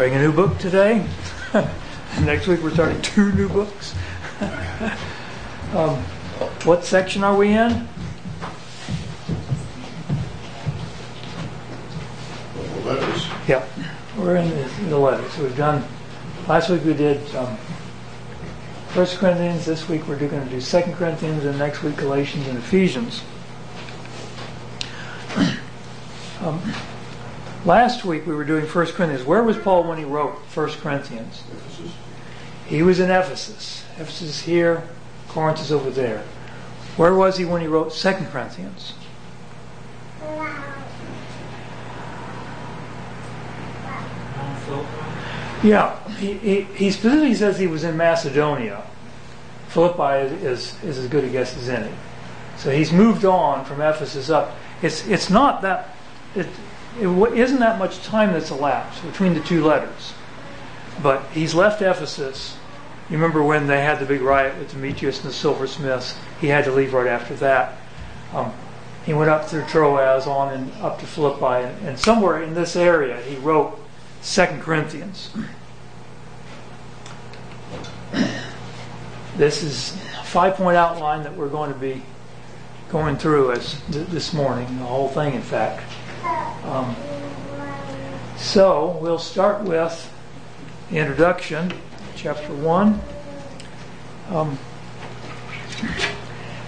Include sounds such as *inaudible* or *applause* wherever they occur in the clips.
starting a new book today. *laughs* Next week we're starting two new books. *laughs* um, what section are we in? Letters. Yeah, we're in the, in the letters. We've done. Last week we did um, First Corinthians. This week we're going to do Second Corinthians, and next week Galatians and Ephesians. *clears throat* um, last week we were doing First Corinthians. Where was Paul when he wrote First Corinthians? Ephesus. He was in Ephesus. Ephesus is here. Corinth is over there. Where was he when he wrote Second Corinthians? Yeah, he, he, he specifically says he was in Macedonia. Philippi is, is, is as good a guess as any. So he's moved on from Ephesus up. It's, it's not that, it, it isn't that much time that's elapsed between the two letters. But he's left Ephesus. You remember when they had the big riot with Demetrius and the silversmiths? He had to leave right after that. Um, he went up through Troas on and up to Philippi, and, and somewhere in this area he wrote Second Corinthians. This is a five-point outline that we're going to be going through as th- this morning, the whole thing, in fact. Um, so we'll start with the introduction, chapter one. Um,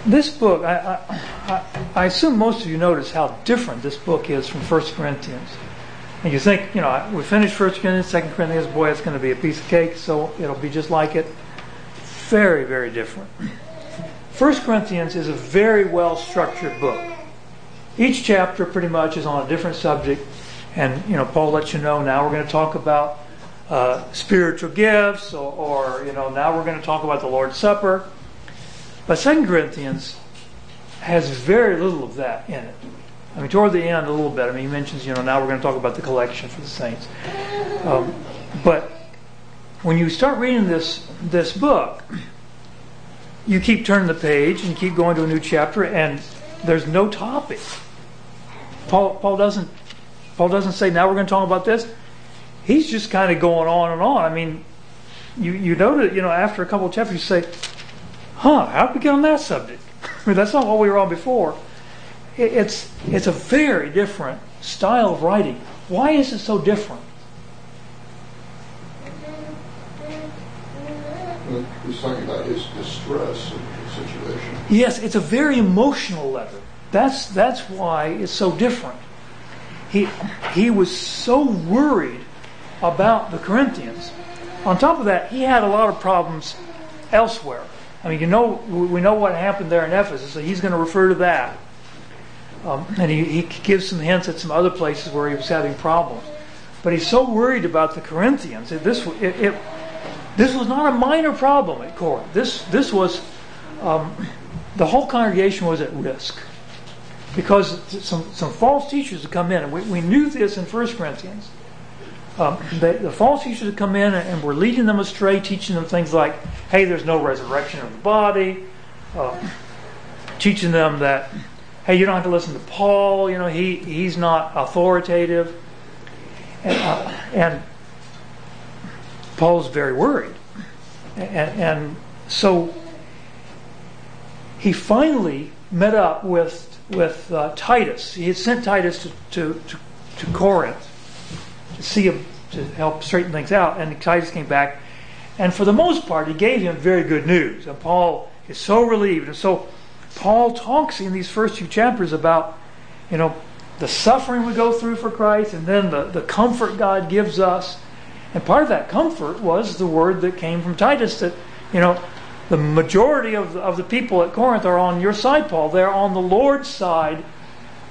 this book, I, I, I, assume most of you notice how different this book is from First Corinthians. And you think, you know, we finished First Corinthians, Second Corinthians, boy, it's going to be a piece of cake, so it'll be just like it. Very, very different. First Corinthians is a very well structured book. Each chapter pretty much is on a different subject, and you know, Paul lets you know now we're going to talk about uh, spiritual gifts, or, or you know, now we're going to talk about the Lord's Supper. But Second Corinthians has very little of that in it. I mean, toward the end, a little bit. I mean, he mentions, you know, now we're going to talk about the collection for the saints. Um, but when you start reading this this book, you keep turning the page and keep going to a new chapter, and there's no topic. Paul Paul doesn't Paul doesn't say now we're going to talk about this. He's just kind of going on and on. I mean, you you know that you know after a couple of chapters you say, "Huh? How did we get on that subject?" *laughs* I mean, that's not what we were on before. It, it's it's a very different style of writing. Why is it so different? He's talking about his distress in the situation. Yes, it's a very emotional letter. That's why it's so different. He was so worried about the Corinthians. On top of that, he had a lot of problems elsewhere. I mean, you know, we know what happened there in Ephesus, so he's going to refer to that. Um, and he, gives some hints at some other places where he was having problems. But he's so worried about the Corinthians. This was not a minor problem at Corinth. This this was um, the whole congregation was at risk because some some false teachers had come in, and we, we knew this in 1 Corinthians. Um, they, the false teachers had come in and, and were leading them astray, teaching them things like, "Hey, there's no resurrection of the body," uh, teaching them that, "Hey, you don't have to listen to Paul. You know, he he's not authoritative," and, uh, and Paul's very worried. And, and, so he finally met up with, with uh, Titus. He had sent Titus to, Corinth to see him, to help straighten things out. And Titus came back. And for the most part, he gave him very good news. And Paul is so relieved. And so Paul talks in these first few chapters about, you know, the suffering we go through for Christ and then the, the comfort God gives us. And part of that comfort was the word that came from Titus that, you know, the majority of the, of the people at Corinth are on your side, Paul. They're on the Lord's side.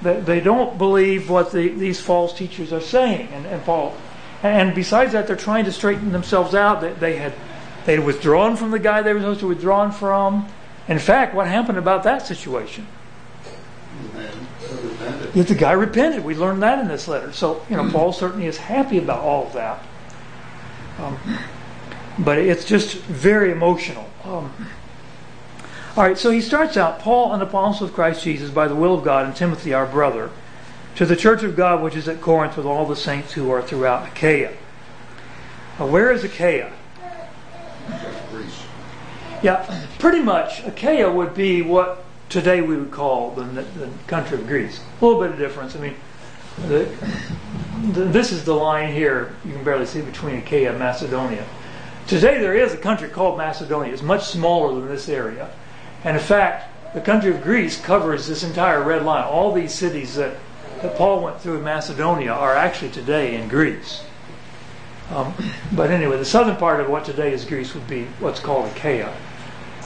They, they don't believe what the, these false teachers are saying. And, and Paul, and besides that, they're trying to straighten themselves out. They, they had they had withdrawn from the guy they were supposed to withdraw from. In fact, what happened about that situation? The man repented. That the guy repented. We learned that in this letter. So, you know, *clears throat* Paul certainly is happy about all of that. Um, but it's just very emotional. Um, all right, so he starts out Paul, an apostle of Christ Jesus, by the will of God, and Timothy, our brother, to the church of God which is at Corinth with all the saints who are throughout Achaia. Uh, where is Achaia? Greece. Yeah, pretty much. Achaia would be what today we would call the, the country of Greece. A little bit of difference. I mean, the, the, this is the line here. You can barely see between Achaia and Macedonia. Today there is a country called Macedonia. It's much smaller than this area. And in fact, the country of Greece covers this entire red line. All these cities that, that Paul went through in Macedonia are actually today in Greece. Um, but anyway, the southern part of what today is Greece would be what's called Achaia.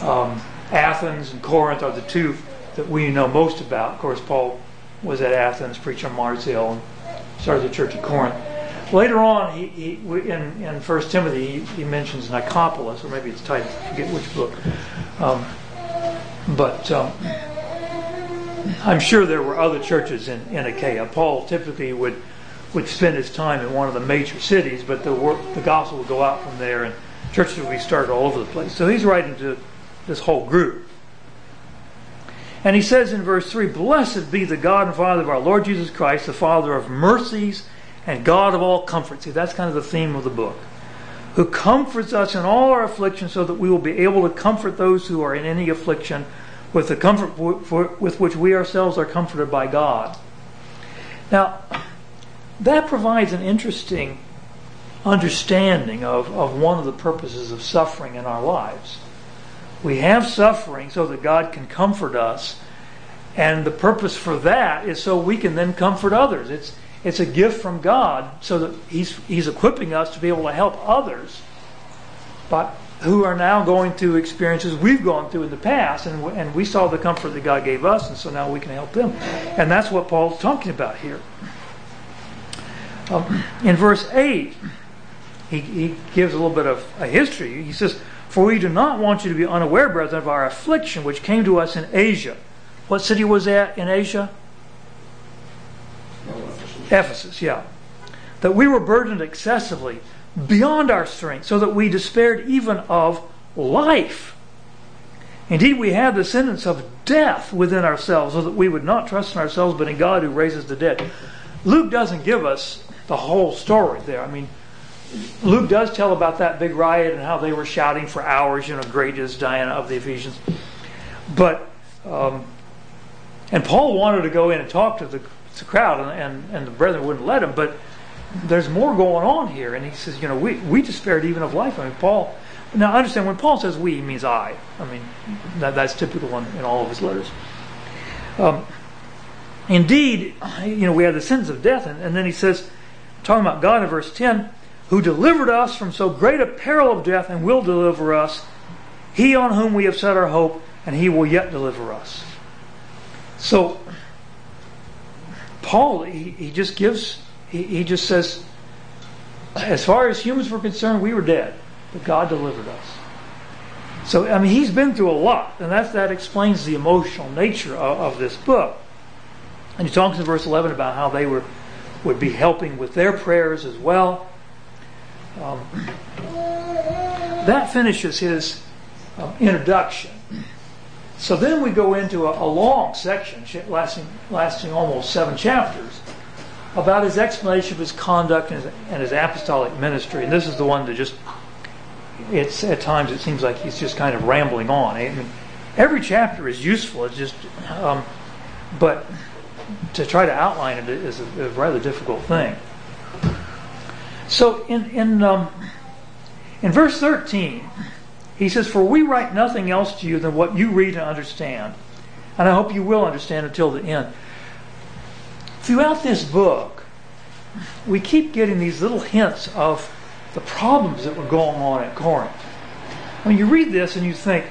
Um, Athens and Corinth are the two that we know most about. Of course, Paul was at Athens, preached on Mars Hill, and started the church at Corinth. Later on, in, in 1 Timothy, he, he, mentions Nicopolis, or maybe it's Titus, I forget which book. Um, but um, I'm sure there were other churches in, in Achaia. Paul typically would would spend his time in one of the major cities, but the work, the gospel would go out from there, and churches would be started all over the place. So he's writing to this whole group. And he says in verse 3 Blessed be the God and Father of our Lord Jesus Christ, the Father of mercies and God of all comfort. See, that's kind of the theme of the book. Who comforts us in all our affliction so that we will be able to comfort those who are in any affliction with the comfort with which we ourselves are comforted by God. Now, that provides an interesting understanding of, of one of the purposes of suffering in our lives. We have suffering so that God can comfort us, and the purpose for that is so we can then comfort others. It's it's a gift from God so that He's He's equipping us to be able to help others, but who are now going through experiences we've gone through in the past, and and we saw the comfort that God gave us, and so now we can help them, and that's what Paul's talking about here. Um, in verse eight, he, he gives a little bit of a history. He says, "For we do not want you to be unaware, brethren, of our affliction which came to us in Asia." What city was that in Asia? Ephesus, yeah. That we were burdened excessively beyond our strength, so that we despaired even of life. Indeed, we had the sentence of death within ourselves, so that we would not trust in ourselves, but in God who raises the dead. Luke doesn't give us the whole story there. I mean, Luke does tell about that big riot and how they were shouting for hours, you know, great is Diana of the Ephesians. But, um, and Paul wanted to go in and talk to the the crowd, and, and, the brethren wouldn't let him. But there's more going on here. And he says, you know, we, we despaired even of life. I mean, Paul, now understand when Paul says we, he means I. I mean, that, that's typical in, in all of his letters. Um, indeed, you know, we have the sentence of death. And, and then he says, talking about God in verse 10, who delivered us from so great a peril of death and will deliver us, he on whom we have set our hope, and he will yet deliver us. So, Paul, he, he just gives, he, he just says, as far as humans were concerned, we were dead, but God delivered us. So, I mean, he's been through a lot, and that, that explains the emotional nature of, of this book. And he talks in verse 11 about how they were would be helping with their prayers as well. Um, that finishes his um, introduction. So then we go into a, a long section, lasting, lasting almost seven chapters, about his explanation of his conduct and his, and his apostolic ministry. And this is the one that just, it's at times it seems like he's just kind of rambling on. I mean, every chapter is useful. It's just, um, but to try to outline it is a, a rather difficult thing. So in in um, in verse thirteen, he says, For we write nothing else to you than what you read and understand. And I hope you will understand until the end. Throughout this book, we keep getting these little hints of the problems that were going on at Corinth. When you read this and you think,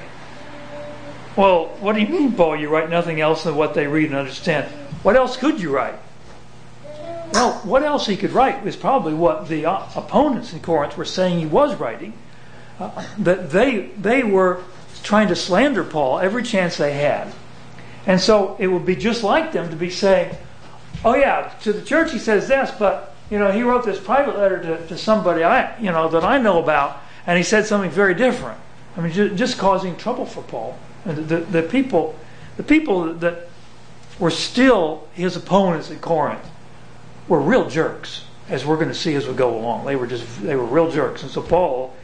well, what do you mean, Paul? You write nothing else than what they read and understand. What else could you write? Well, what else he could write is probably what the uh, opponents in Corinth were saying he was writing that they they were trying to slander Paul every chance they had. And so it would be just like them to be saying, "Oh yeah, to the church he says this, but you know he wrote this private letter to, to somebody I you know that I know about, and he said something very different." I mean, just, just causing trouble for Paul. And the, the, the people, the people that were still his opponents at Corinth, were real jerks. as we're going to see as we go along. They were just they were real jerks, and so Paul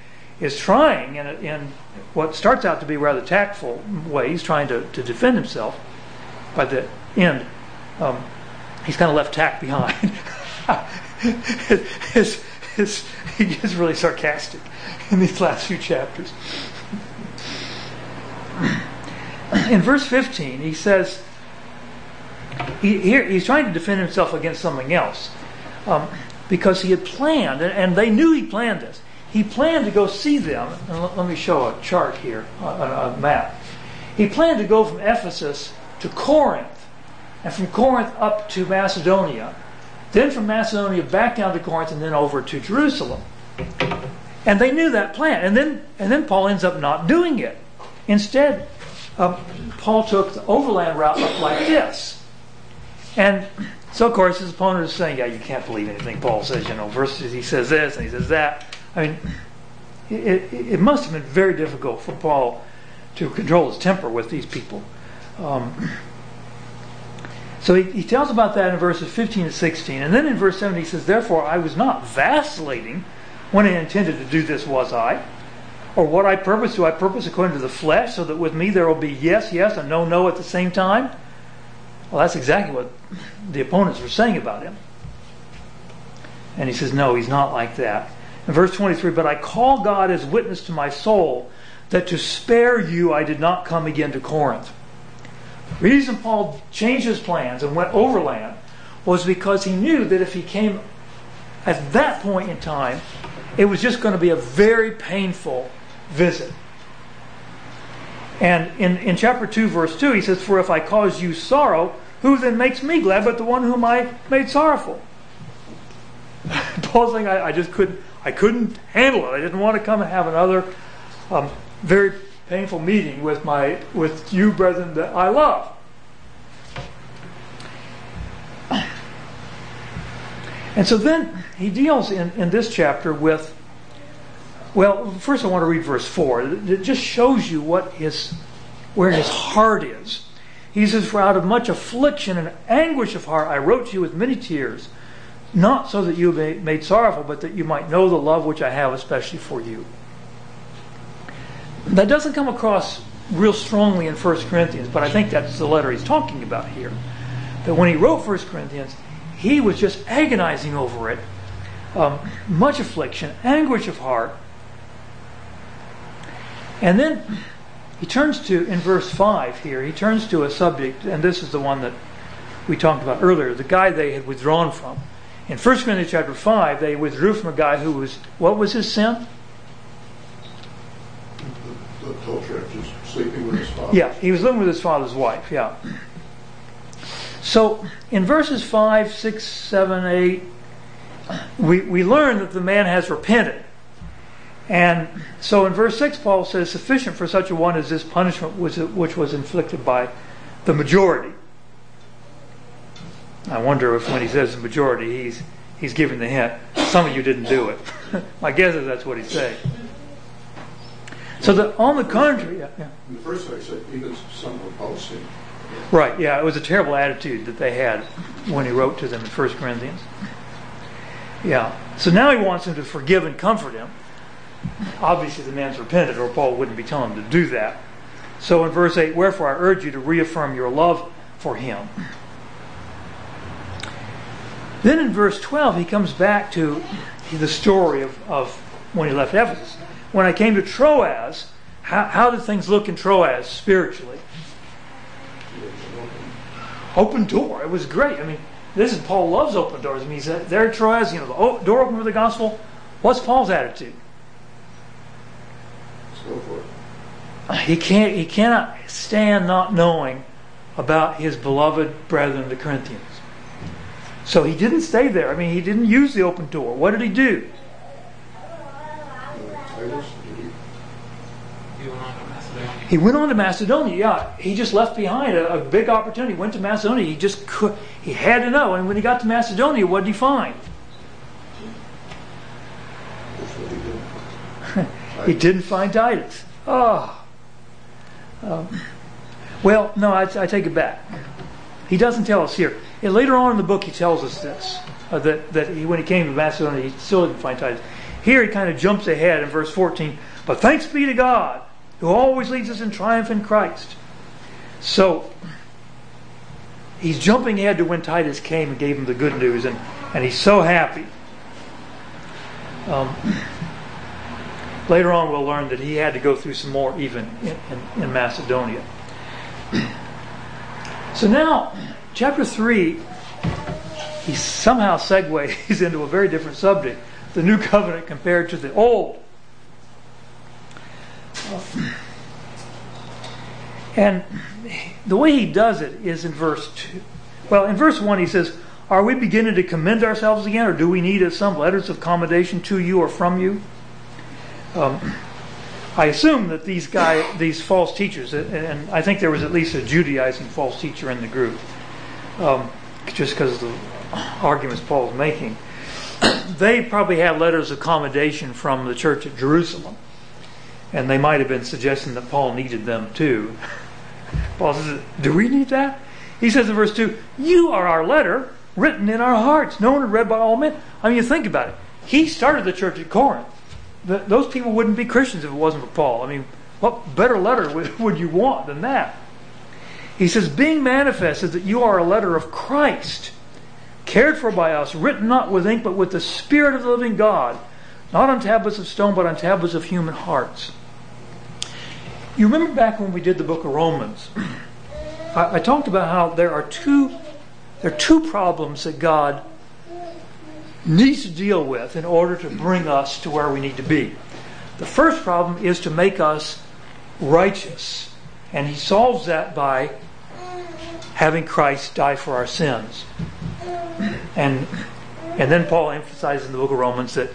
is trying in, what starts out to be rather tactful way. He's trying to, to defend himself. By the end, um, he's kind of left tack behind. *laughs* his, his, he gets really sarcastic in these last few chapters. In verse 15, he says, he, here, he's trying to defend himself against something else um, because he had planned, and, they knew he planned this. He planned to go see them, and let, me show a chart here, a, a map. He planned to go from Ephesus to Corinth, and from Corinth up to Macedonia, then from Macedonia back down to Corinth, and then over to Jerusalem. And they knew that plan, and then and then Paul ends up not doing it. Instead, um, Paul took the overland route like this. And so, of course, his opponent is saying, yeah, you can't believe anything Paul says. You know, verses he says this and he says that. I mean, it, it, must have been very difficult for Paul to control his temper with these people. Um, so he, he tells about that in verses 15 and 16. And then in verse 7 he says, Therefore I was not vacillating when I intended to do this, was I? Or what I purpose, do I purpose according to the flesh, so that with me there will be yes, yes, and no, no at the same time? Well, that's exactly what the opponents were saying about him. And he says, no, he's not like that. In verse 23, but I call God as witness to my soul that to spare you I did not come again to Corinth. The reason Paul changed his plans and went overland was because he knew that if he came at that point in time, it was just going to be a very painful visit. And in, in chapter 2, verse 2, he says, For if I cause you sorrow, who then makes me glad but the one whom I made sorrowful? *laughs* Paul's saying, I, I, just couldn't, I couldn't handle it. I didn't want to come and have another um, very painful meeting with my, with you, brethren, that I love. And so then he deals in, in this chapter with, well, first I want to read verse 4. It just shows you what his, where his heart is. He says, For out of much affliction and anguish of heart I wrote to you with many tears, not so that you be made sorrowful, but that you might know the love which I have especially for you. That doesn't come across real strongly in 1 Corinthians, but I think that's the letter he's talking about here. That when he wrote 1 Corinthians, he was just agonizing over it. Um, much affliction, anguish of heart. And then he turns to, in verse 5 here, he turns to a subject, and this is the one that we talked about earlier, the guy they had withdrawn from. In 1 Corinthians chapter 5, they withdrew from a guy who was, what was his sin? Adultery, just sleeping with his father. Yeah, he was living with his father's wife, yeah. So in verses 5, 6, 7, 8, we, we learn that the man has repented. And so in verse 6, Paul says, Sufficient for such a one is this punishment was, which was inflicted by the majority. I wonder if when he says the majority, he's, he's giving the hint, some of you didn't do it. *laughs* My guess is that's what he's saying. So that on the contrary, yeah, yeah. In the first place, even some were boasting. Right, yeah, it was a terrible attitude that they had when he wrote to them in 1 Corinthians. Yeah, so now he wants them to forgive and comfort him. Obviously, the man's repented, or Paul wouldn't be telling him to do that. So in verse 8, wherefore I urge you to reaffirm your love for him. Then in verse 12, he comes back to the story of, of when he left Ephesus. When I came to Troas, how, how did things look in Troas spiritually? Open door. It was great. I mean, this is Paul loves open doors. I mean, he's there at Troas, you know, the door open for the gospel. What's Paul's attitude? Go for it. He can't. He cannot stand not knowing about his beloved brethren, the Corinthians. So he didn't stay there. I mean, he didn't use the open door. What did he do? He- went on to Macedonia. Yeah, he just left behind a, a big opportunity. Went to Macedonia. He just could. He had to know. And when he got to Macedonia, what did he find? *laughs* He didn't find Titus. Oh. Um, well, no, I, I take it back. He doesn't tell us here. And later on in the book, he tells us this. uh, that, that he, when he came to Macedonia, he still didn't find Titus. Here he kind of jumps ahead in verse 14. But thanks be to God, who always leads us in triumph in Christ. So, he's jumping ahead to when Titus came and gave him the good news, and, and he's so happy. Um, later on, we'll learn that he had to go through some more even in, in, in Macedonia. *clears throat* So now, chapter 3, he somehow segues *laughs* into a very different subject the new covenant compared to the old. And the way he does it is in verse 2. Well, in verse 1, he says, Are we beginning to commend ourselves again, or do we need some letters of commendation to you or from you? Um, I assume that these guy, these false teachers, and I think there was at least a Judaizing false teacher in the group, um, just because of the arguments Paul was making, they probably had letters of commendation from the church at Jerusalem, and they might have been suggesting that Paul needed them too. *laughs* Paul says, "Do we need that?" He says in verse two, "You are our letter, written in our hearts, known and read by all men." I mean, you think about it. He started the church at Corinth the, those people wouldn't be Christians if it wasn't for Paul. I mean, what better letter would, would you want than that? He says, being manifested that you are a letter of Christ, cared for by us, written not with ink, but with the Spirit of the living God, not on tablets of stone, but on tablets of human hearts. You remember back when we did the book of Romans, *clears throat* I, I talked about how there are two there are two problems that God needs to deal with in order to bring us to where we need to be. The first problem is to make us righteous, and he solves that by having Christ die for our sins. And and then Paul emphasizes in the book of Romans that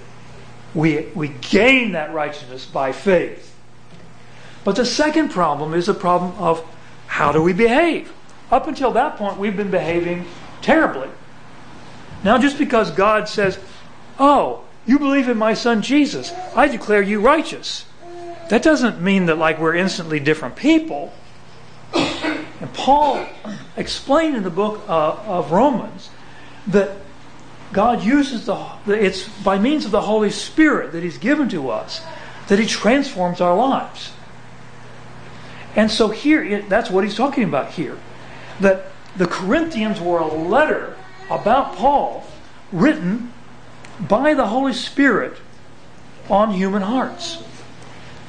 we we gain that righteousness by faith. But the second problem is a problem of how do we behave? Up until that point, we've been behaving terribly. Now, just because God says, Oh, you believe in my son Jesus, I declare you righteous. That doesn't mean that like we're instantly different people. And Paul explained in the book uh, of Romans that God uses the it's by means of the Holy Spirit that He's given to us that He transforms our lives. And so here, that's what he's talking about here. That the Corinthians were a letter about Paul written by the Holy Spirit on human hearts.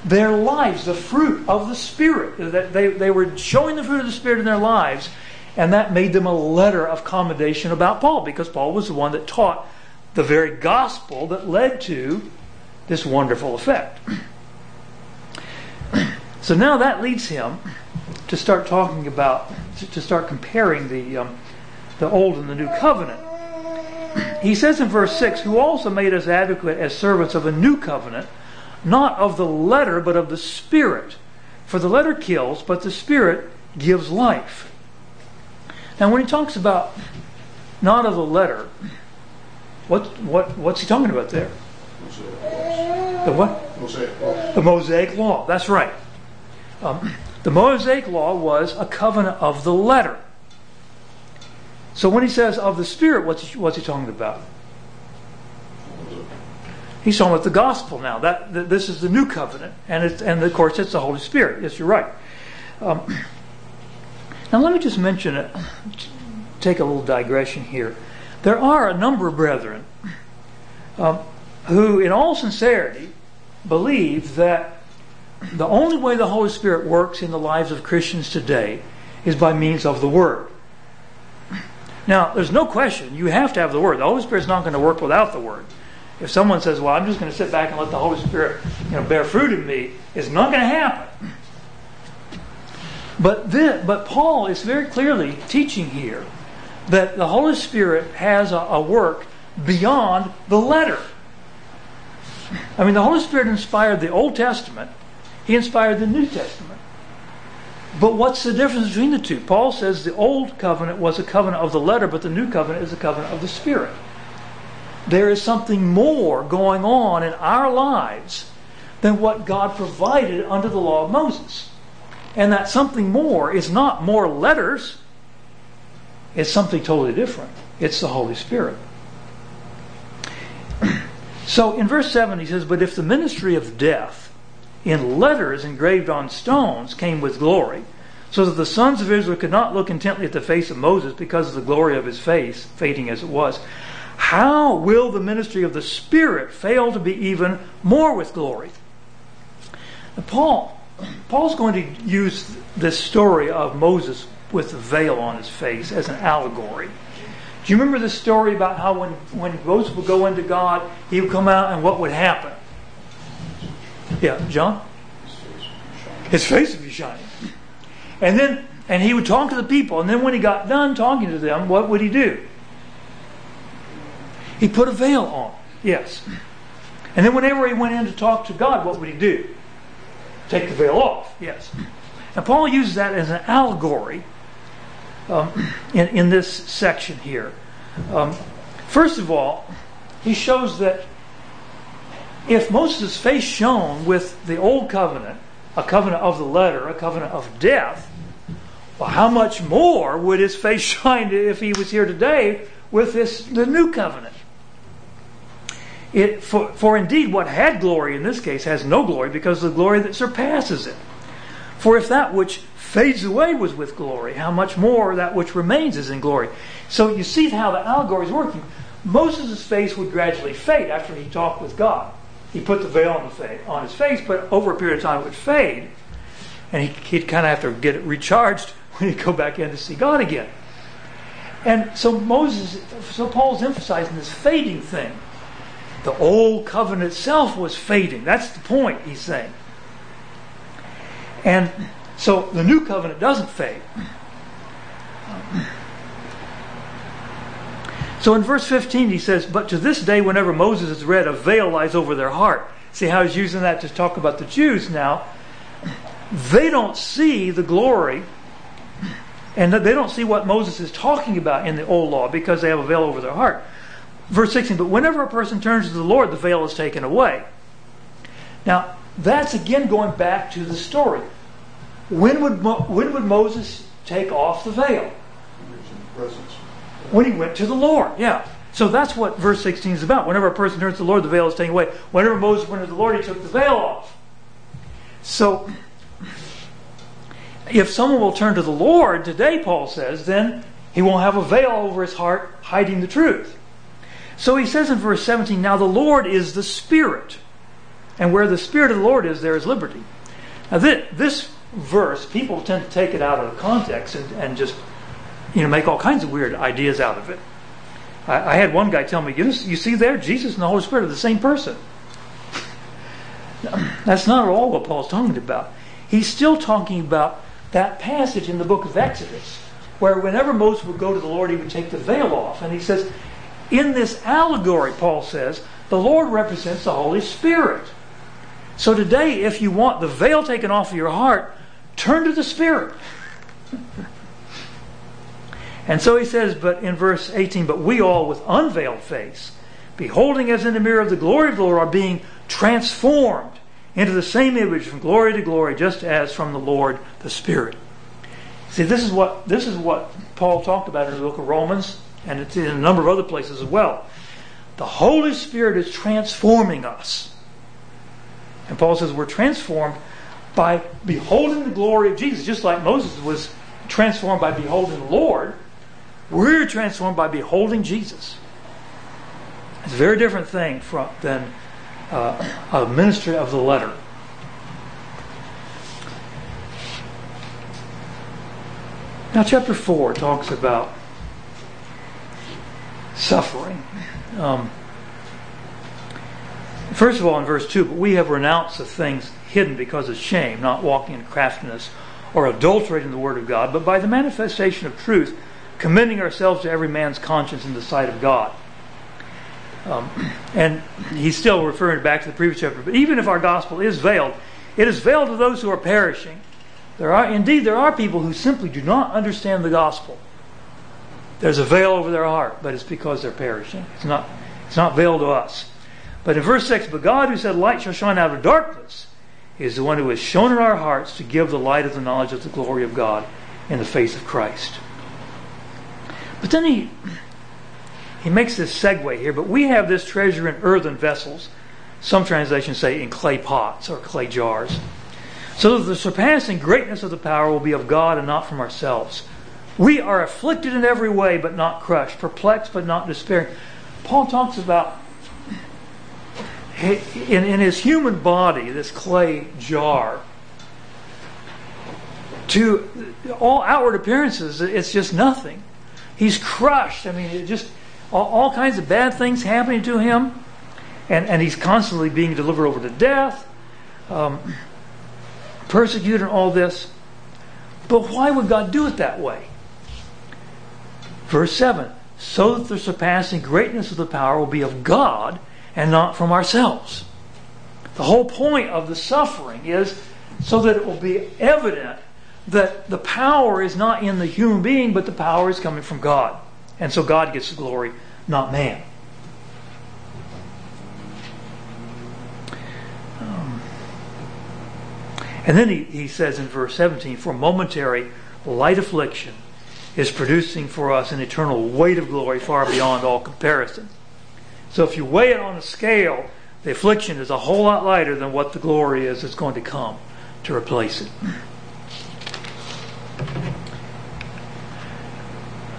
Their lives, the fruit of the Spirit, that they, they were showing the fruit of the Spirit in their lives, and that made them a letter of commendation about Paul, because Paul was the one that taught the very gospel that led to this wonderful effect. *clears throat* So now that leads him to start talking about, to start comparing the um, the old and the new covenant. He says in verse 6, who also made us adequate as servants of a new covenant, not of the letter, but of the Spirit. For the letter kills, but the Spirit gives life. Now, when he talks about not of the letter, what, what, what's he talking about there? The what? Mosaic law. The Mosaic law. That's right. Um, the Mosaic law was a covenant of the letter. So when he says of the Spirit, what's he, what's he talking about? He's talking about the gospel now. That, that this is the new covenant, and and of course it's the Holy Spirit. Yes, you're right. Um, now let me just mention it. Take a little digression here. There are a number of brethren um, who, in all sincerity, believe that the only way the Holy Spirit works in the lives of Christians today is by means of the Word. Now, there's no question you have to have the Word. The Holy Spirit's not going to work without the Word. If someone says, "Well, I'm just going to sit back and let the Holy Spirit, you know, bear fruit in me," it's not going to happen. But then, but Paul is very clearly teaching here that the Holy Spirit has a, a work beyond the letter. I mean, the Holy Spirit inspired the Old Testament. He inspired the New Testament. But what's the difference between the two? Paul says the old covenant was a covenant of the letter, but the new covenant is a covenant of the Spirit. There is something more going on in our lives than what God provided under the law of Moses. And that something more is not more letters, it's something totally different. It's the Holy Spirit. *clears throat* So in verse 7, he says, But if the ministry of death in letters engraved on stones came with glory, so that the sons of Israel could not look intently at the face of Moses because of the glory of his face, fading as it was, how will the ministry of the Spirit fail to be even more with glory? Paul, Paul's going to use this story of Moses with the veil on his face as an allegory. Do you remember the story about how when, when Moses would go into God, he would come out and what would happen? Yeah, John? His face would be shining. And then and he would talk to the people, and then when he got done talking to them, what would he do? He put a veil on. Yes. And then whenever he went in to talk to God, what would he do? Take the veil off. Yes. And Paul uses that as an allegory um, in, in this section here. Um, first of all, he shows that if Moses' face shone with the old covenant, a covenant of the letter, a covenant of death, well, how much more would his face *laughs* shine if he was here today with this the new covenant? For indeed, what had glory in this case has no glory because of the glory that surpasses it. For if that which fades away was with glory, how much more that which remains is in glory. So you see how the allegory is working. Moses' face would gradually fade after he talked with God. He put the veil on, the on his face, but over a period of time it would fade. And he, would kind of have to get it recharged *laughs* when he'd go back in to see God again. And so Moses, so Paul's emphasizing this fading thing. The old covenant itself was fading. That's the point he's saying. And so the new covenant doesn't fade. So in verse 15 he says, But to this day, whenever Moses is read, a veil lies over their heart. See how he's using that to talk about the Jews now. They don't see the glory, and they don't see what Moses is talking about in the old law because they have a veil over their heart. Verse 16, but whenever a person turns to the Lord, the veil is taken away. Now, that's again going back to the story. When would, when would Moses take off the veil? When he went to the Lord, yeah. So that's what verse 16 is about. Whenever a person turns to the Lord, the veil is taken away. Whenever Moses went to the Lord, he took the veil off. So, if someone will turn to the Lord today, Paul says, then he won't have a veil over his heart hiding the truth. So he says in verse 17, Now the Lord is the Spirit. And where the Spirit of the Lord is, there is liberty. Now this, this verse, people tend to take it out of context and, and just you know, make all kinds of weird ideas out of it. I, I had one guy tell me, you, you see there, Jesus and the Holy Spirit are the same person. That's not at all what Paul's talking about. He's still talking about that passage in the book of Exodus, where whenever Moses would go to the Lord, he would take the veil off. And he says, in this allegory, Paul says, the Lord represents the Holy Spirit. So today, if you want the veil taken off of your heart, turn to the Spirit. and so he says, but in verse 18, but we all with unveiled face, beholding as in a mirror of the glory of the Lord, are being transformed into the same image from glory to glory, just as from the Lord the Spirit. See, this is what this is what Paul talked about in the book of Romans and it's in a number of other places as well. The Holy Spirit is transforming us. And Paul says we're transformed by beholding the glory of Jesus, just like Moses was transformed by beholding the Lord. We're transformed by beholding Jesus. It's a very different thing from, than uh, a ministry of the letter. Now, chapter 4 talks about suffering. Um, first of all, in verse 2, but we have renounced the things hidden because of shame, not walking in craftiness or adulterating the word of God, but by the manifestation of truth, commending ourselves to every man's conscience in the sight of God. Um, and he's still referring back to the previous chapter. But even if our gospel is veiled, it is veiled to those who are perishing. There are indeed there are people who simply do not understand the gospel. There's a veil over their heart, but it's because they're perishing. It's not, it's not veiled to us. But in verse 6, but God who said, Light shall shine out of darkness, is the one who has shone in our hearts to give the light of the knowledge of the glory of God in the face of Christ. But then he, he makes this segue here, but we have this treasure in earthen vessels. Some translations say in clay pots or clay jars. So that the surpassing greatness of the power will be of God and not from ourselves. We are afflicted in every way, but not crushed, perplexed, but not despairing. Paul talks about in, in his human body, this clay jar, to all outward appearances, it's just nothing. He's crushed. I mean, just all, all kinds of bad things happening to him, and, and he's constantly being delivered over to death, um, persecuted, and all this. But why would God do it that way? Verse 7 so that the surpassing greatness of the power will be of God and not from ourselves. The whole point of the suffering is so that it will be evident that the power is not in the human being, but the power is coming from God. And so God gets the glory, not man. Um, and then he, he says in verse 17, for momentary light affliction is producing for us an eternal weight of glory far beyond all comparison. So if you weigh it on a scale, the affliction is a whole lot lighter than what the glory is that's going to come to replace it.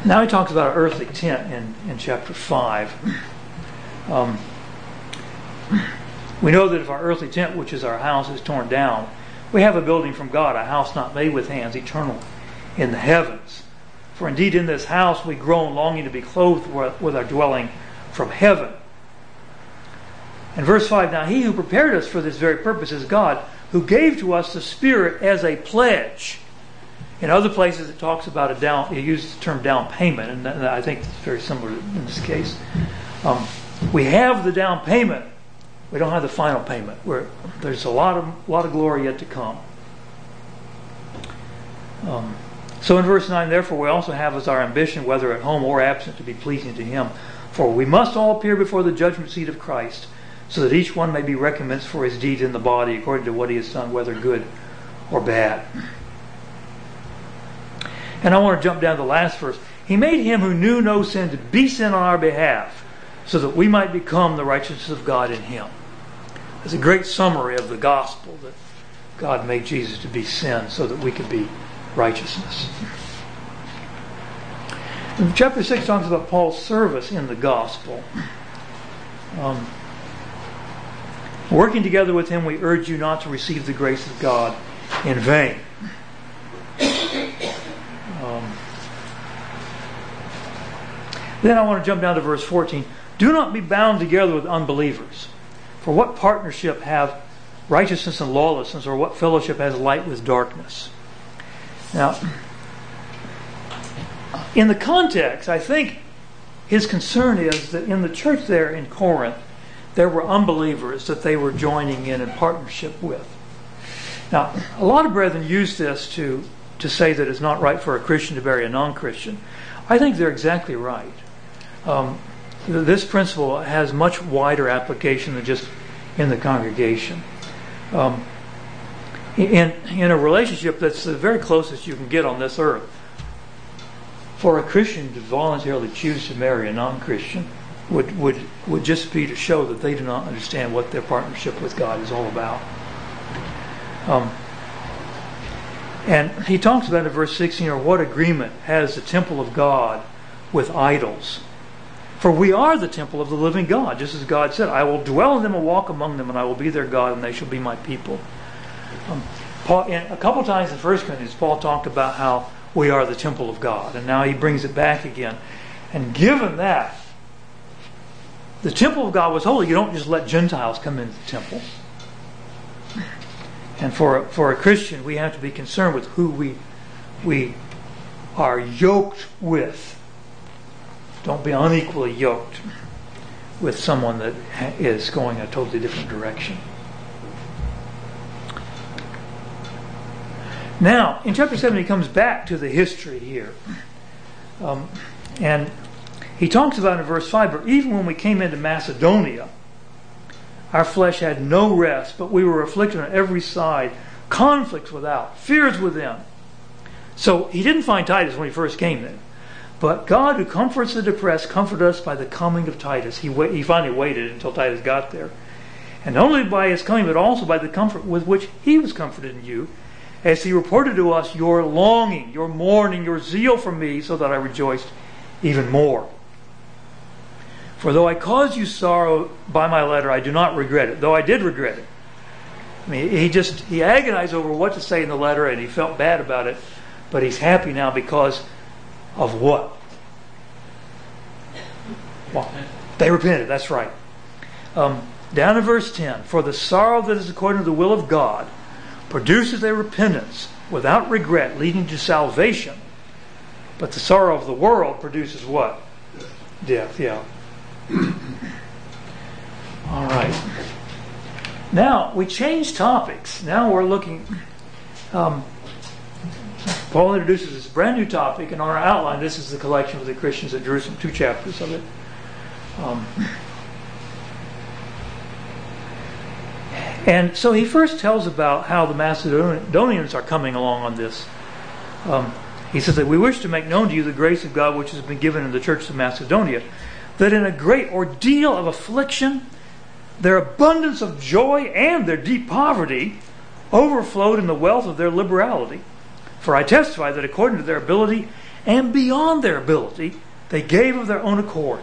Now he talks about our earthly tent in, in chapter 5. Um, we know that if our earthly tent, which is our house, is torn down, we have a building from God, a house not made with hands, eternal in the heavens. For indeed in this house we groan, longing to be clothed with our dwelling from heaven. In verse 5, now he who prepared us for this very purpose is God, who gave to us the Spirit as a pledge in other places, it talks about a down. It uses the term down payment, and I think it's very similar in this case. Um, we have the down payment. We don't have the final payment. Where there's a lot of lot of glory yet to come. Um, so in verse nine, therefore, we also have as our ambition, whether at home or absent, to be pleasing to Him. For we must all appear before the judgment seat of Christ, so that each one may be recompensed for his deeds in the body according to what he has done, whether good or bad. And I want to jump down to the last verse. He made him who knew no sin to be sin on our behalf, so that we might become the righteousness of God in him. It's a great summary of the gospel that God made Jesus to be sin so that we could be righteousness. Chapter 6 talks about Paul's service in the gospel. Um, working together with him, we urge you not to receive the grace of God in vain. Um, then I want to jump down to verse 14. Do not be bound together with unbelievers. For what partnership have righteousness and lawlessness, or what fellowship has light with darkness? Now, in the context, I think his concern is that in the church there in Corinth, there were unbelievers that they were joining in in partnership with. Now, a lot of brethren use this to to say that it's not right for a Christian to marry a non Christian. I think they're exactly right. Um, this principle has much wider application than just in the congregation. Um, in, a relationship that's the very closest you can get on this earth, for a Christian to voluntarily choose to marry a non Christian would, would, would just be to show that they do not understand what their partnership with God is all about. Um, and he talks about in verse 16, or what agreement has the temple of God with idols? For we are the temple of the living God, just as God said, I will dwell in them and walk among them, and I will be their God, and they shall be my people. Um, Paul, a couple times in 1 Corinthians, Paul talked about how we are the temple of God, and now he brings it back again. And given that, the temple of God was holy, you don't just let Gentiles come into the temple. And for, for a Christian, we have to be concerned with who we, we are yoked with. Don't be unequally yoked with someone that is going a totally different direction. Now, in chapter 7, he comes back to the history here. Um, and he talks about in verse 5 but even when we came into Macedonia, our flesh had no rest, but we were afflicted on every side, conflicts without, fears within. So he didn't find Titus when he first came there. But God, who comforts the depressed, comforted us by the coming of Titus. He, he finally waited until Titus got there. And only by his coming, but also by the comfort with which he was comforted in you, as he reported to us your longing, your mourning, your zeal for me, so that I rejoiced even more. For though I caused you sorrow by my letter, I do not regret it, though I did regret it. I mean, he just, he agonized over what to say in the letter and he felt bad about it, but he's happy now because of what? Well, they repented, that's right. Um, down in verse 10 For the sorrow that is according to the will of God produces a repentance without regret, leading to salvation. But the sorrow of the world produces what? Death, yeah. *clears throat* All right. Now, we change topics. Now we're looking. Um, Paul introduces this brand new topic, and on our outline, this is the collection of the Christians at Jerusalem, two chapters of it. Um, and so he first tells about how the Macedonians are coming along on this. Um, he says that we wish to make known to you the grace of God which has been given in the church of Macedonia, that in a great ordeal of affliction, their abundance of joy and their deep poverty overflowed in the wealth of their liberality. For I testify that according to their ability and beyond their ability, they gave of their own accord.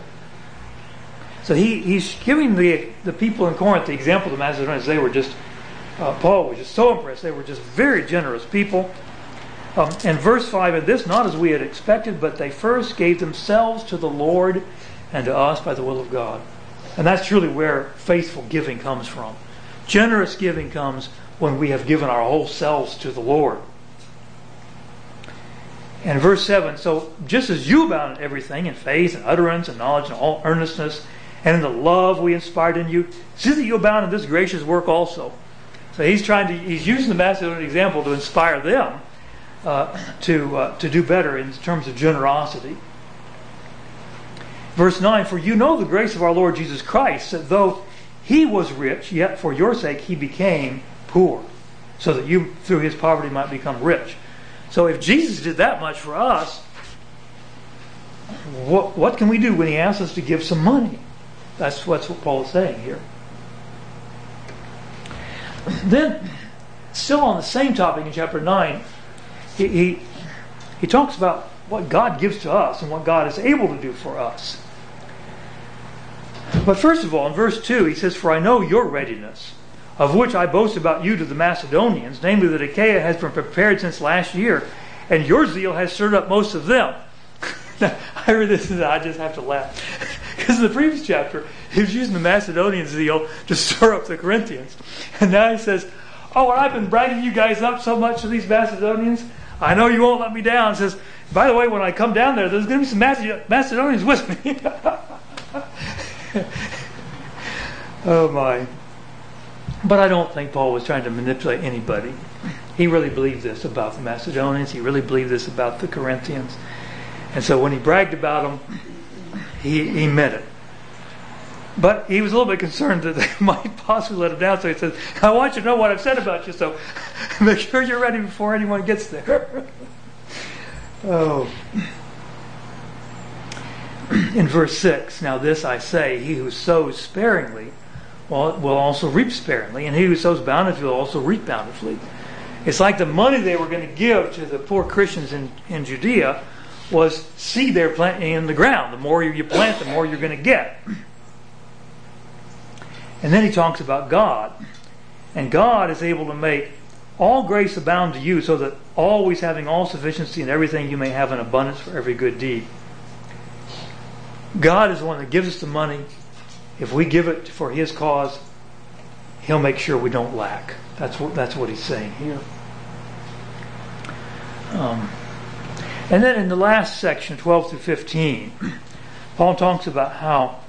So he, he's giving the, the people in Corinth the example of the Macedonians. They were just, uh, Paul was just so impressed. They were just very generous people. Um, and verse 5, and this not as we had expected, but they first gave themselves to the Lord and to us by the will of God. And that's truly where faithful giving comes from. Generous giving comes when we have given our whole selves to the Lord. And verse 7 So just as you abound in everything, in faith and utterance and knowledge and all earnestness, and in the love we inspired in you, see that you abound in this gracious work also. So he's trying to, he's using the Macedonian example to inspire them uh, to, uh, to do better in terms of generosity. Verse 9 For you know the grace of our Lord Jesus Christ, that though he was rich, yet for your sake he became poor, so that you through his poverty might become rich. So if Jesus did that much for us, what, what can we do when he asks us to give some money? That's, what Paul is saying here. Then, still on the same topic in chapter 9, he, he, he talks about what God gives to us and what God is able to do for us. But first of all, in verse 2, he says, For I know your readiness, of which I boast about you to the Macedonians, namely that Achaia has been prepared since last year, and your zeal has stirred up most of them. *laughs* I read this and I just have to laugh. *laughs* Because in the previous chapter, he was using the Macedonian zeal to *laughs* stir up the Corinthians. And now he says, Oh, I've been bragging you guys up so much to these Macedonians. I know you won't let me down. He says, By the way, when I come down there, there's going to be some Macedonians with me. oh my. But I don't think Paul was trying to manipulate anybody. He really believed this about the Macedonians. He really believed this about the Corinthians. And so when he bragged about them, he, he meant it. But he was a little bit concerned that they *laughs* might possibly let him down. So he says, I want you to know what I've said about you, so *laughs* make sure you're ready before anyone gets there. *laughs* oh *clears throat* in verse 6 Now, this I say, he who sows sparingly will, will also reap sparingly, and he who sows bountifully will also reap bountifully. It's like the money they were going to give to the poor Christians in, in Judea was seed they're planting in the ground. The more you plant, the more you're going to get. And then he talks about God. And God is able to make all grace abound to you, so that always having all sufficiency in everything you may have an abundance for every good deed. God is the one that gives us the money. If we give it for His cause, He'll make sure we don't lack. That's what, that's what He's saying here. Um, and then in the last section, 12 through 15, Paul talks about how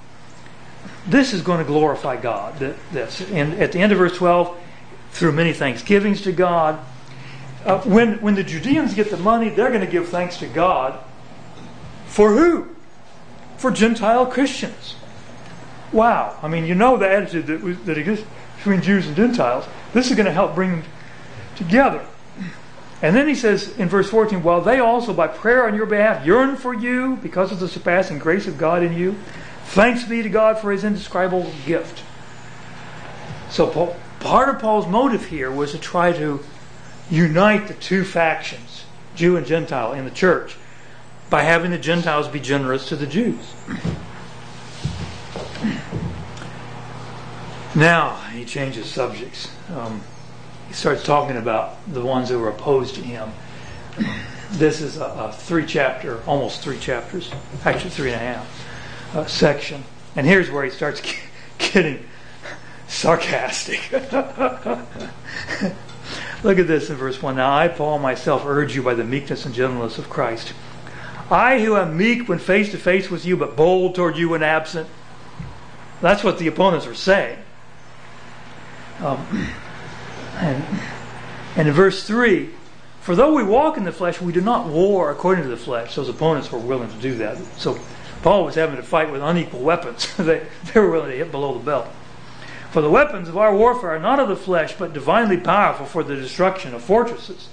this is going to glorify God. This. And at the end of verse 12, through many thanksgivings to God. Uh, when, when the Judeans get the money, they're going to give thanks to God. For who? for Gentile Christians. Wow. I mean, you know the attitude that, that exists between Jews and Gentiles. This is going to help bring them together. And then he says in verse 14, while they also by prayer on your behalf yearn for you because of the surpassing grace of God in you, thanks be to God for his indescribable gift. So Paul, part of Paul's motive here was to try to unite the two factions, Jew and Gentile, in the church by having the Gentiles be generous to the Jews. Now he changes subjects. Um, he starts talking about the ones who were opposed to him. This is a, a three chapter, almost three chapters, actually three and a half uh, section. And here's where he starts *laughs* getting sarcastic. *laughs* Look at this in verse 1. Now I, Paul, myself urge you by the meekness and gentleness of Christ. I who am meek when face to face with you, but bold toward you when absent. That's what the opponents are saying. Um, and, in verse 3, for though we walk in the flesh, we do not war according to the flesh. Those opponents were willing to do that. So Paul was having to fight with unequal weapons. *laughs* they, they were willing to hit below the belt. For the weapons of our warfare are not of the flesh, but divinely powerful for the destruction of fortresses.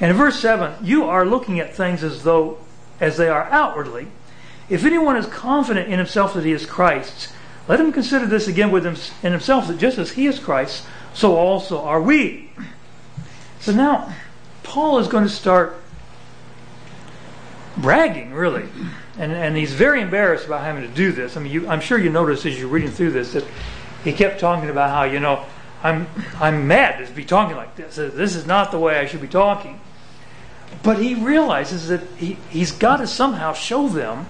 And in verse 7, you are looking at things as though as they are outwardly. If anyone is confident in himself that he is Christ's, let him consider this again with in himself that just as he is Christ, so also are we. So now, Paul is going to start bragging, really. And, and he's very embarrassed about having to do this. I mean, you, I'm sure you notice as you're reading through this that he kept talking about how, you know, I'm, I'm mad to be talking like this. Uh, this is not the way I should be talking. But he realizes that he, he's got to somehow show them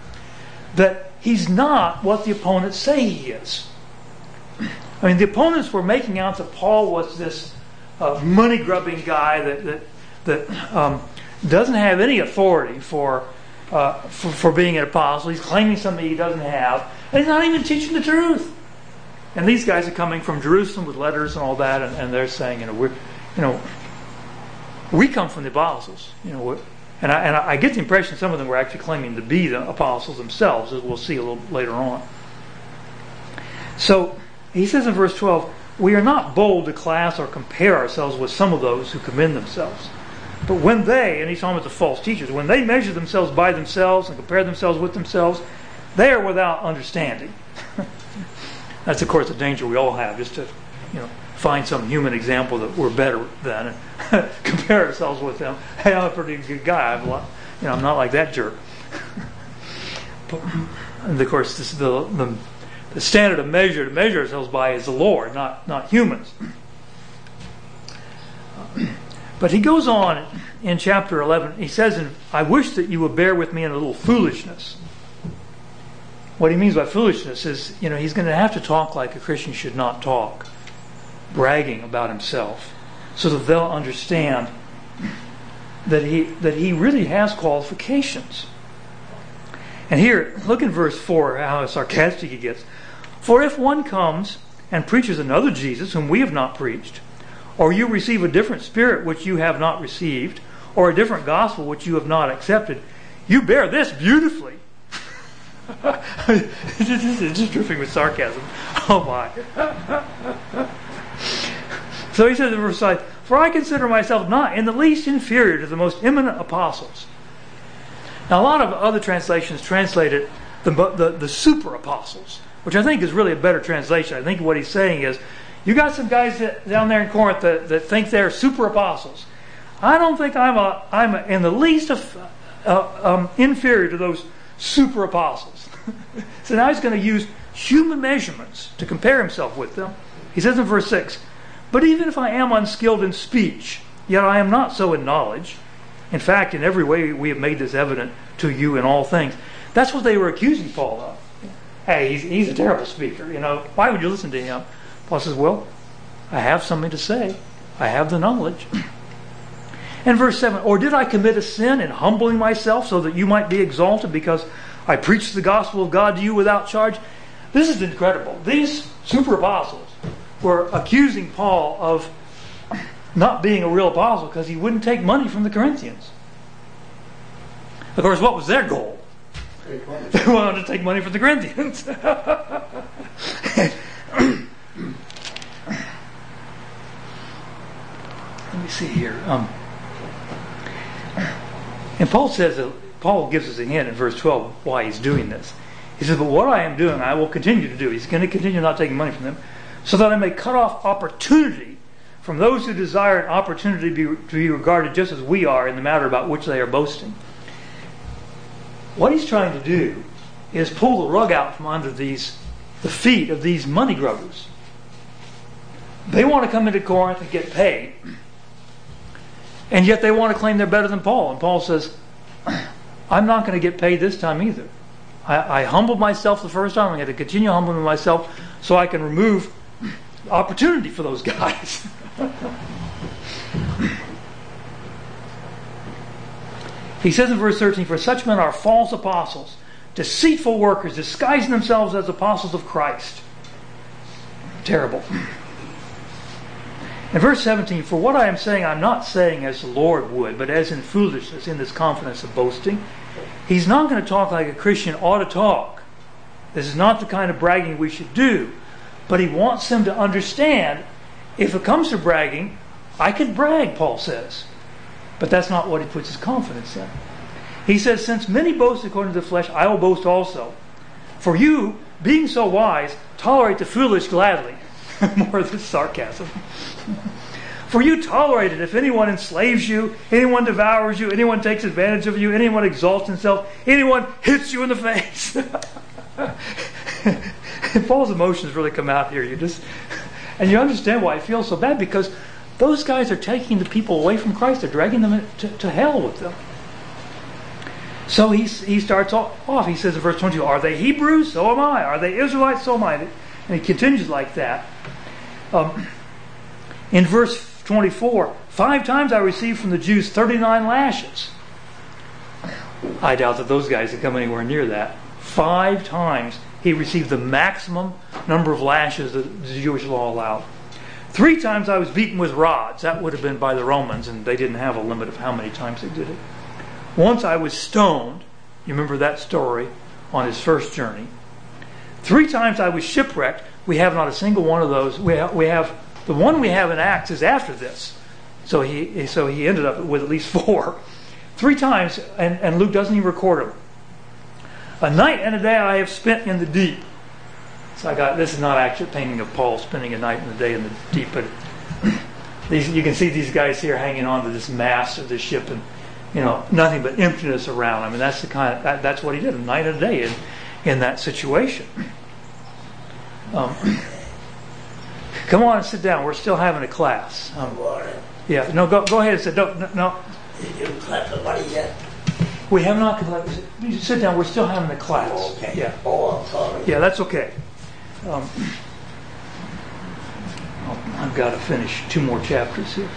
that he's not what the opponents say he is. I mean, the opponents were making out that Paul was this uh, money grubbing guy that, that, that um, doesn't have any authority for, uh, for, for being an apostle. He's claiming something he doesn't have, and he's not even teaching the truth. And these guys are coming from Jerusalem with letters and all that, and, and they're saying, you know, we're, you know, we come from the apostles, you know, and I, and I get the impression some of them were actually claiming to be the apostles themselves, as we'll see a little later on. So he says in verse 12, we are not bold to class or compare ourselves with some of those who commend themselves. But when they, and he's talking about the false teachers, when they measure themselves by themselves and compare themselves with themselves, they are without understanding. *laughs* That's, of course, a danger we all have, just to, you know, find some human example that we're better than and *laughs* compare ourselves with them. Hey, I'm a pretty good guy. I'm, you know, I'm not like that jerk. but, *laughs* and of course, this, the, the, the standard of measure to measure ourselves by is the Lord, not, not humans. But he goes on in chapter 11. He says, I wish that you would bear with me in a little foolishness. What he means by foolishness is, you know, he's going to have to talk like a Christian should not talk, bragging about himself, so that they'll understand that he that he really has qualifications. And here, look in verse 4, how sarcastic he gets. For if one comes and preaches another Jesus whom we have not preached, or you receive a different spirit which you have not received, or a different gospel which you have not accepted, you bear this beautifully. *laughs* it's just dripping with sarcasm. Oh my. So he says in verse 5 For I consider myself not in the least inferior to the most eminent apostles. Now, a lot of other translations translate it the, the, the super apostles, which I think is really a better translation. I think what he's saying is you got some guys that, down there in Corinth that, that think they're super apostles. I don't think I'm, a, I'm a, in the least of, uh, um, inferior to those super apostles. *laughs* so now he's going to use human measurements to compare himself with them. He says in verse 6 But even if I am unskilled in speech, yet I am not so in knowledge. In fact, in every way we have made this evident to you in all things. That's what they were accusing Paul of. Hey, he's, he's a terrible speaker. You know, why would you listen to him? Paul says, Well, I have something to say. I have the knowledge. *clears throat* And verse 7 Or did I commit a sin in humbling myself so that you might be exalted because I preached the gospel of God to you without charge? This is incredible. These super apostles were accusing Paul of not being a real apostle because he wouldn't take money from the Corinthians. Of course, what was their goal? *laughs* They wanted to take money from the Corinthians. *laughs* Let me see here. Um, and Paul says that Paul gives us a hint in verse 12 why he's doing this. He says, But what I am doing, I will continue to do. He's going to continue not taking money from them, so that I may cut off opportunity from those who desire an opportunity to be, to be regarded just as we are in the matter about which they are boasting. What he's trying to do is pull the rug out from under these the feet of these money grubbers. They want to come into Corinth and get paid. And yet they want to claim they're better than Paul. And Paul says, *clears throat* I'm not going to get paid this time either. I, I humbled myself the first time. I'm going to continue humbling myself so I can remove opportunity for those guys. *laughs* he says in verse 13, For such men are false apostles, deceitful workers, disguising themselves as apostles of Christ. Terrible. In verse 17, For what I am saying, I'm not saying as the Lord would, but as in foolishness, in this confidence of boasting. He's not going to talk like a Christian ought to talk. This is not the kind of bragging we should do. But he wants them to understand if it comes to bragging, I can brag, Paul says. But that's not what he puts his confidence in. He says, Since many boast according to the flesh, I will boast also. For you, being so wise, tolerate the foolish gladly. *laughs* More of this sarcasm. *laughs* For you tolerate it if anyone enslaves you, anyone devours you, anyone takes advantage of you, anyone exalts himself, anyone hits you in the face. *laughs* *laughs* Paul's emotions really come out here. You just *laughs* and you understand why I feel so bad because those guys are taking the people away from Christ. They're dragging them to, to hell with them. So he, he starts off. He says in verse 22, Are they Hebrews? So am I. Are they Israelites? So am I. And he continues like that. Um, *clears throat* in verse 24, five times I received from the Jews 39 lashes. I doubt that those guys had come anywhere near that. Five times he received the maximum number of lashes that the Jewish law allowed. Three times I was beaten with rods. That would have been by the Romans, and they didn't have a limit of how many times they did it. Once I was stoned. You remember that story on his first journey. Three times I was shipwrecked. We have not a single one of those. We have, we have the one we have in Acts is after this. So he so he ended up with at least four. Three times, and, and Luke doesn't even record them. A night and a day I have spent in the deep. So I got this is not actually a painting of Paul spending a night and a day in the deep, but *clears throat* these you can see these guys here hanging on to this mast of this ship and you know nothing but emptiness around. I mean that's the kind of that, that's what he did a night and a day in in that situation. Um, *clears throat* Come on and sit down. We're still having a class. Um, yeah, no, go, go ahead and sit. No, no. Did you collect the money yet? We have not sit down. We're still having a class. Oh, okay. Yeah. Oh, I'm sorry. Yeah, that's okay. Um, I've got to finish two more chapters here.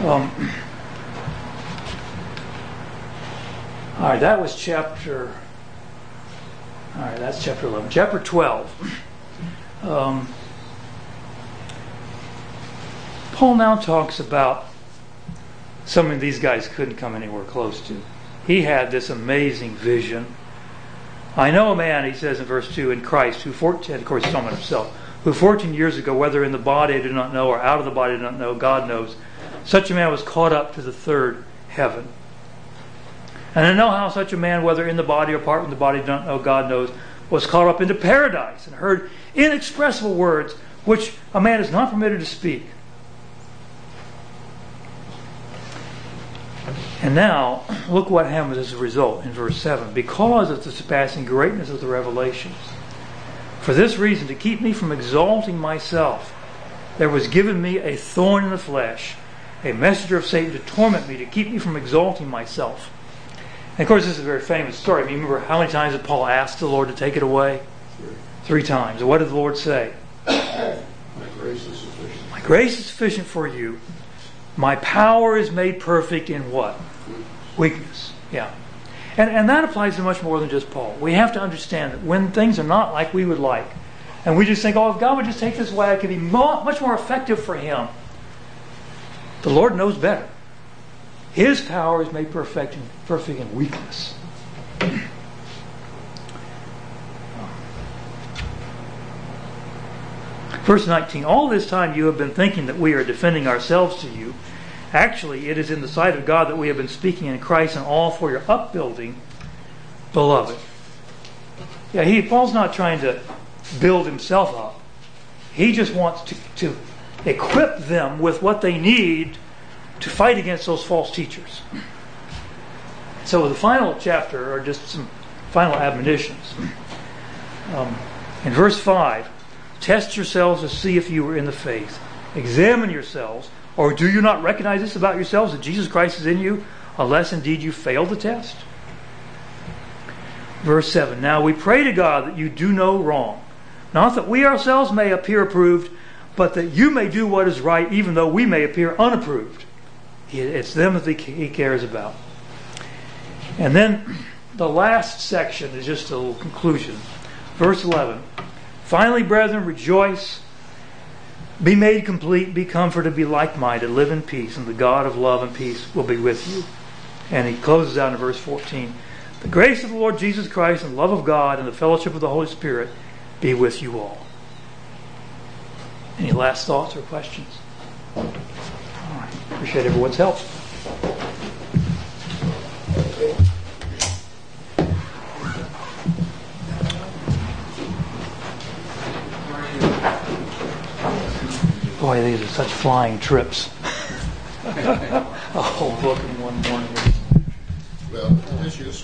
Um, all right, that was chapter. All right, that's chapter 11. Chapter 12. Um, Paul now talks about something these guys couldn't come anywhere close to. He had this amazing vision. I know a man, he says in verse 2, in Christ, who 14, of course, he's talking himself, who 14 years ago, whether in the body I do not know or out of the body I do not know, God knows, such a man was caught up to the third heaven. And I know how such a man, whether in the body or apart from the body, do not know, God knows, was caught up into paradise and heard inexpressible words which a man is not permitted to speak. And now, look what happens as a result in verse 7. Because of the surpassing greatness of the revelations, for this reason, to keep me from exalting myself, there was given me a thorn in the flesh, a messenger of Satan to torment me, to keep me from exalting myself. And of course, this is a very famous story. I mean, remember how many times did Paul ask the Lord to take it away? Three times. And what did the Lord say? My grace is sufficient. My grace is sufficient for you. My power is made perfect in what? Weakness. Yeah. And, and that applies to much more than just Paul. We have to understand that when things are not like we would like, and we just think, oh, if God would just take this away, it could be much more effective for Him. The Lord knows better. His power is made perfect in, perfect in weakness. Verse 19 All this time you have been thinking that we are defending ourselves to you Actually, it is in the sight of God that we have been speaking in Christ and all for your upbuilding, beloved. Yeah, he Paul's not trying to build himself up. He just wants to, to equip them with what they need to fight against those false teachers. So the final chapter are just some final admonitions. Um, in verse 5, test yourselves to see if you are in the faith. Examine yourselves, or do you not recognize this about yourselves that Jesus Christ is in you, unless indeed you fail the test? Verse 7 Now we pray to God that you do no wrong, not that we ourselves may appear approved, but that you may do what is right, even though we may appear unapproved. It's them that he cares about. And then the last section is just a little conclusion. Verse 11 Finally, brethren, rejoice, be made complete, be comforted, be like minded, live in peace, and the God of love and peace will be with you. And he closes out in verse 14 The grace of the Lord Jesus Christ and the love of God and the fellowship of the Holy Spirit be with you all. Any last thoughts or questions? All right. Appreciate everyone's help. Boy, these are such flying trips. *laughs* a whole book in one morning. Well, it is useful.